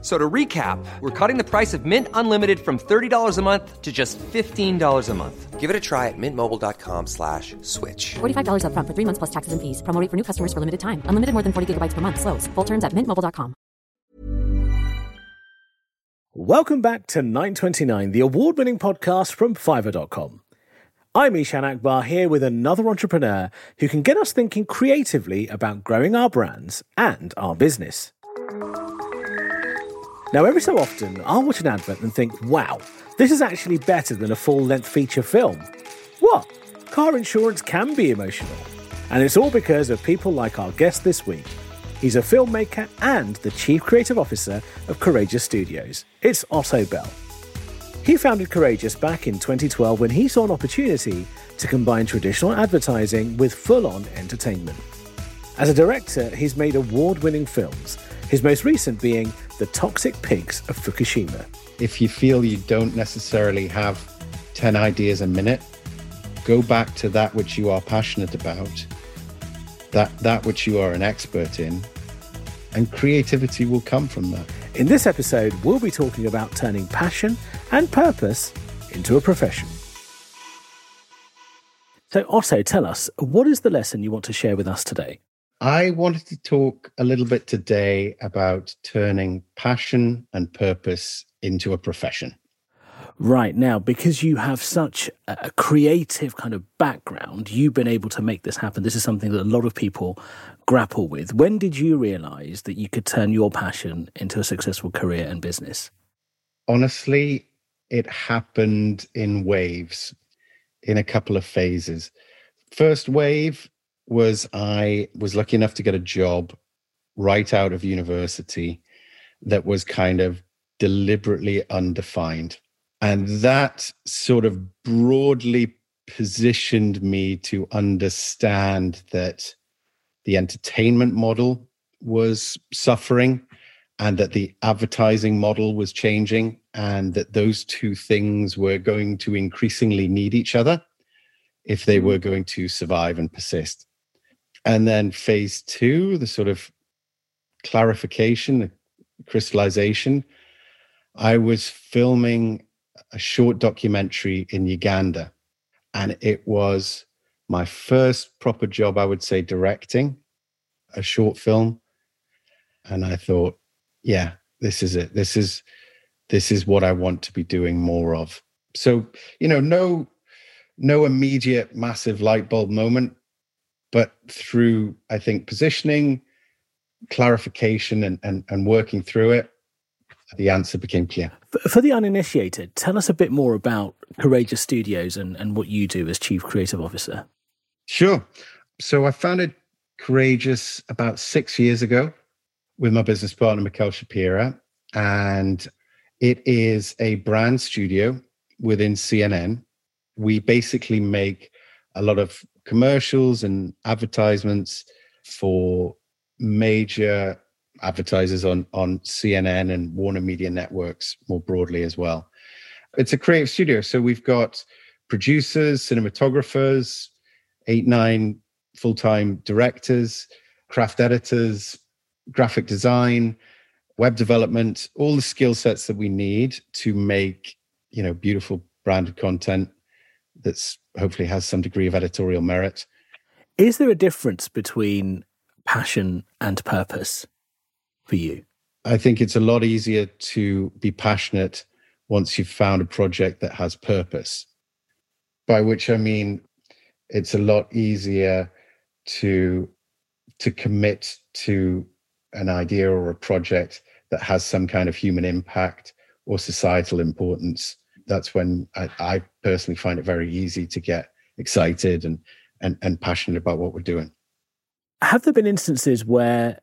So to recap, we're cutting the price of Mint Unlimited from $30 a month to just $15 a month. Give it a try at mintmobile.com slash switch. $45 upfront for three months plus taxes and fees. Promo rate for new customers for limited time. Unlimited more than 40 gigabytes per month. Slows. Full terms at mintmobile.com. Welcome back to 929, the award-winning podcast from Fiverr.com. I'm Eshaan Akbar here with another entrepreneur who can get us thinking creatively about growing our brands and our business. Now, every so often, I'll watch an advert and think, wow, this is actually better than a full length feature film. What? Car insurance can be emotional. And it's all because of people like our guest this week. He's a filmmaker and the Chief Creative Officer of Courageous Studios. It's Otto Bell. He founded Courageous back in 2012 when he saw an opportunity to combine traditional advertising with full on entertainment. As a director, he's made award winning films, his most recent being The Toxic Pigs of Fukushima. If you feel you don't necessarily have 10 ideas a minute, go back to that which you are passionate about, that, that which you are an expert in, and creativity will come from that. In this episode, we'll be talking about turning passion and purpose into a profession. So, Otto, tell us, what is the lesson you want to share with us today? I wanted to talk a little bit today about turning passion and purpose into a profession. Right now, because you have such a creative kind of background, you've been able to make this happen. This is something that a lot of people grapple with. When did you realize that you could turn your passion into a successful career and business? Honestly, it happened in waves, in a couple of phases. First wave was I was lucky enough to get a job right out of university that was kind of deliberately undefined. And that sort of broadly positioned me to understand that the entertainment model was suffering and that the advertising model was changing and that those two things were going to increasingly need each other if they mm-hmm. were going to survive and persist. And then phase two, the sort of clarification, the crystallization. I was filming a short documentary in Uganda, and it was my first proper job, I would say, directing a short film. And I thought, yeah, this is it. This is this is what I want to be doing more of. So, you know, no no immediate massive light bulb moment, but through I think positioning, clarification and and, and working through it, the answer became clear. For the uninitiated, tell us a bit more about Courageous Studios and, and what you do as Chief Creative Officer. Sure. So I founded Courageous about six years ago with my business partner, Mikhail Shapira. And it is a brand studio within CNN. We basically make a lot of commercials and advertisements for major advertisers on on CNN and Warner Media Networks more broadly as well. It's a creative studio, so we've got producers, cinematographers, eight nine full time directors, craft editors, graphic design, web development, all the skill sets that we need to make you know beautiful branded content that's hopefully has some degree of editorial merit. Is there a difference between passion and purpose? for you? I think it's a lot easier to be passionate once you've found a project that has purpose. By which I mean it's a lot easier to to commit to an idea or a project that has some kind of human impact or societal importance. That's when I, I personally find it very easy to get excited and, and and passionate about what we're doing. Have there been instances where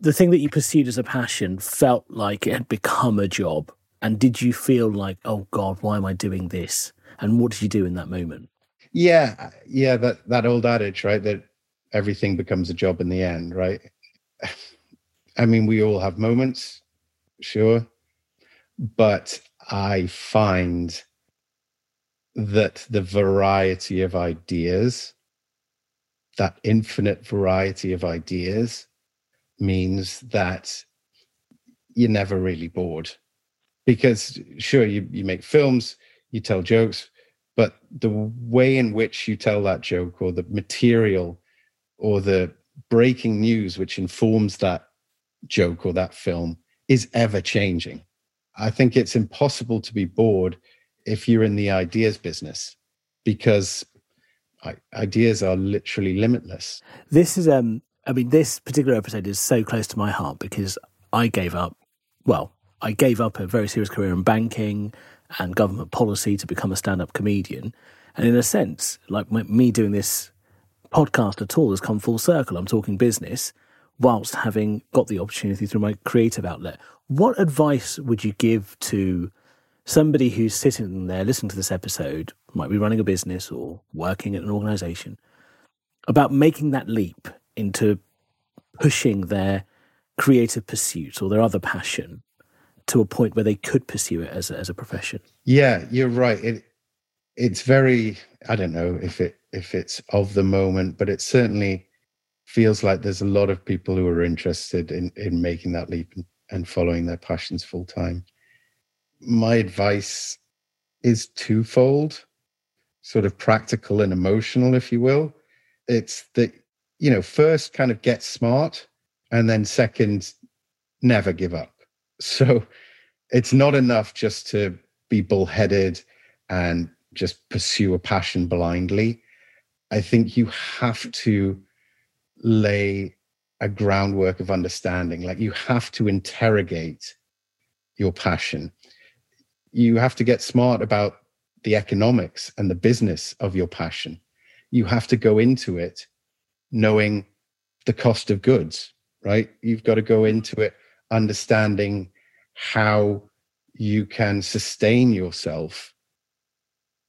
the thing that you pursued as a passion felt like it had become a job? And did you feel like, oh God, why am I doing this? And what did you do in that moment? Yeah, yeah, that that old adage, right? That everything becomes a job in the end, right? I mean, we all have moments, sure. But I find that the variety of ideas, that infinite variety of ideas, means that you're never really bored. Because sure, you, you make films, you tell jokes, but the way in which you tell that joke or the material or the breaking news which informs that joke or that film is ever changing. I think it's impossible to be bored if you're in the ideas business because ideas are literally limitless. This is um I mean this particular episode is so close to my heart because I gave up well, I gave up a very serious career in banking and government policy to become a stand-up comedian. And in a sense, like me doing this podcast at all has come full circle. I'm talking business whilst having got the opportunity through my creative outlet. What advice would you give to somebody who's sitting there listening to this episode, might be running a business or working at an organization, about making that leap into pushing their creative pursuit or their other passion to a point where they could pursue it as a, as a profession? Yeah, you're right. It it's very I don't know if it if it's of the moment, but it's certainly feels like there's a lot of people who are interested in in making that leap and, and following their passions full time. My advice is twofold, sort of practical and emotional, if you will. It's that, you know, first kind of get smart, and then second, never give up. So it's not enough just to be bullheaded and just pursue a passion blindly. I think you have to lay a groundwork of understanding. Like you have to interrogate your passion. You have to get smart about the economics and the business of your passion. You have to go into it knowing the cost of goods, right? You've got to go into it understanding how you can sustain yourself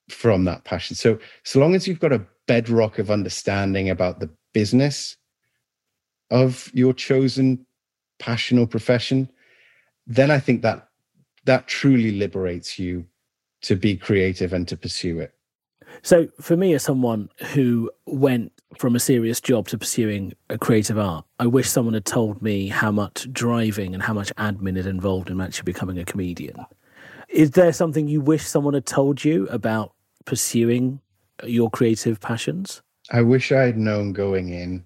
from that passion. So, so long as you've got a bedrock of understanding about the business of your chosen passion or profession, then I think that that truly liberates you to be creative and to pursue it. So, for me, as someone who went from a serious job to pursuing a creative art, I wish someone had told me how much driving and how much admin is involved in actually becoming a comedian. Is there something you wish someone had told you about pursuing your creative passions? I wish I had known going in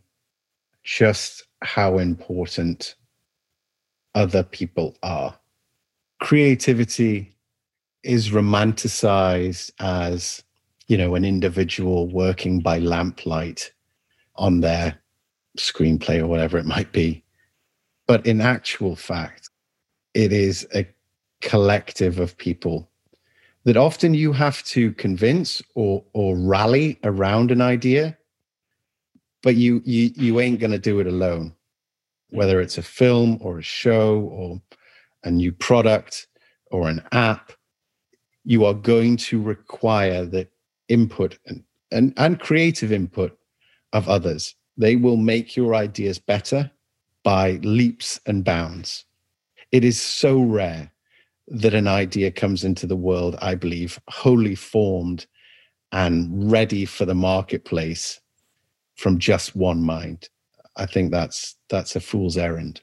just how important other people are. Creativity is romanticized as, you know, an individual working by lamplight on their screenplay or whatever it might be. But in actual fact, it is a collective of people that often you have to convince or or rally around an idea but you you you ain't going to do it alone. Hmm. Whether it's a film or a show or a new product or an app you are going to require the input and, and, and creative input of others. They will make your ideas better by leaps and bounds. It is so rare that an idea comes into the world, I believe, wholly formed and ready for the marketplace from just one mind. I think that's that's a fool's errand.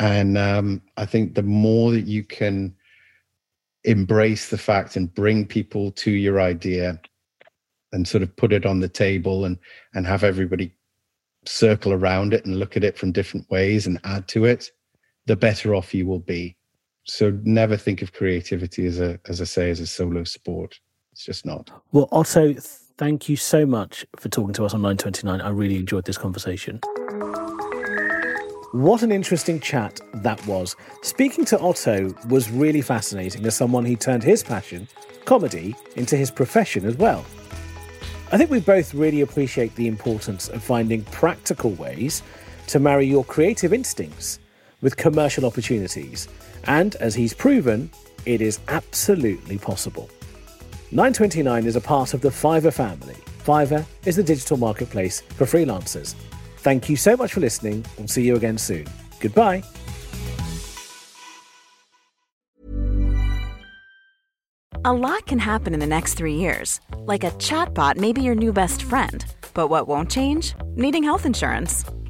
And um, I think the more that you can embrace the fact and bring people to your idea and sort of put it on the table and and have everybody circle around it and look at it from different ways and add to it, the better off you will be so never think of creativity as a as I say as a solo sport. It's just not. Well, Otto, thank you so much for talking to us on 929. I really enjoyed this conversation. What an interesting chat that was. Speaking to Otto was really fascinating as someone who turned his passion, comedy, into his profession as well. I think we both really appreciate the importance of finding practical ways to marry your creative instincts with commercial opportunities and as he's proven, it is absolutely possible. 929 is a part of the Fiverr family. Fiverr is the digital marketplace for freelancers. Thank you so much for listening. We'll see you again soon. Goodbye. A lot can happen in the next three years. Like a chatbot may be your new best friend. But what won't change? Needing health insurance.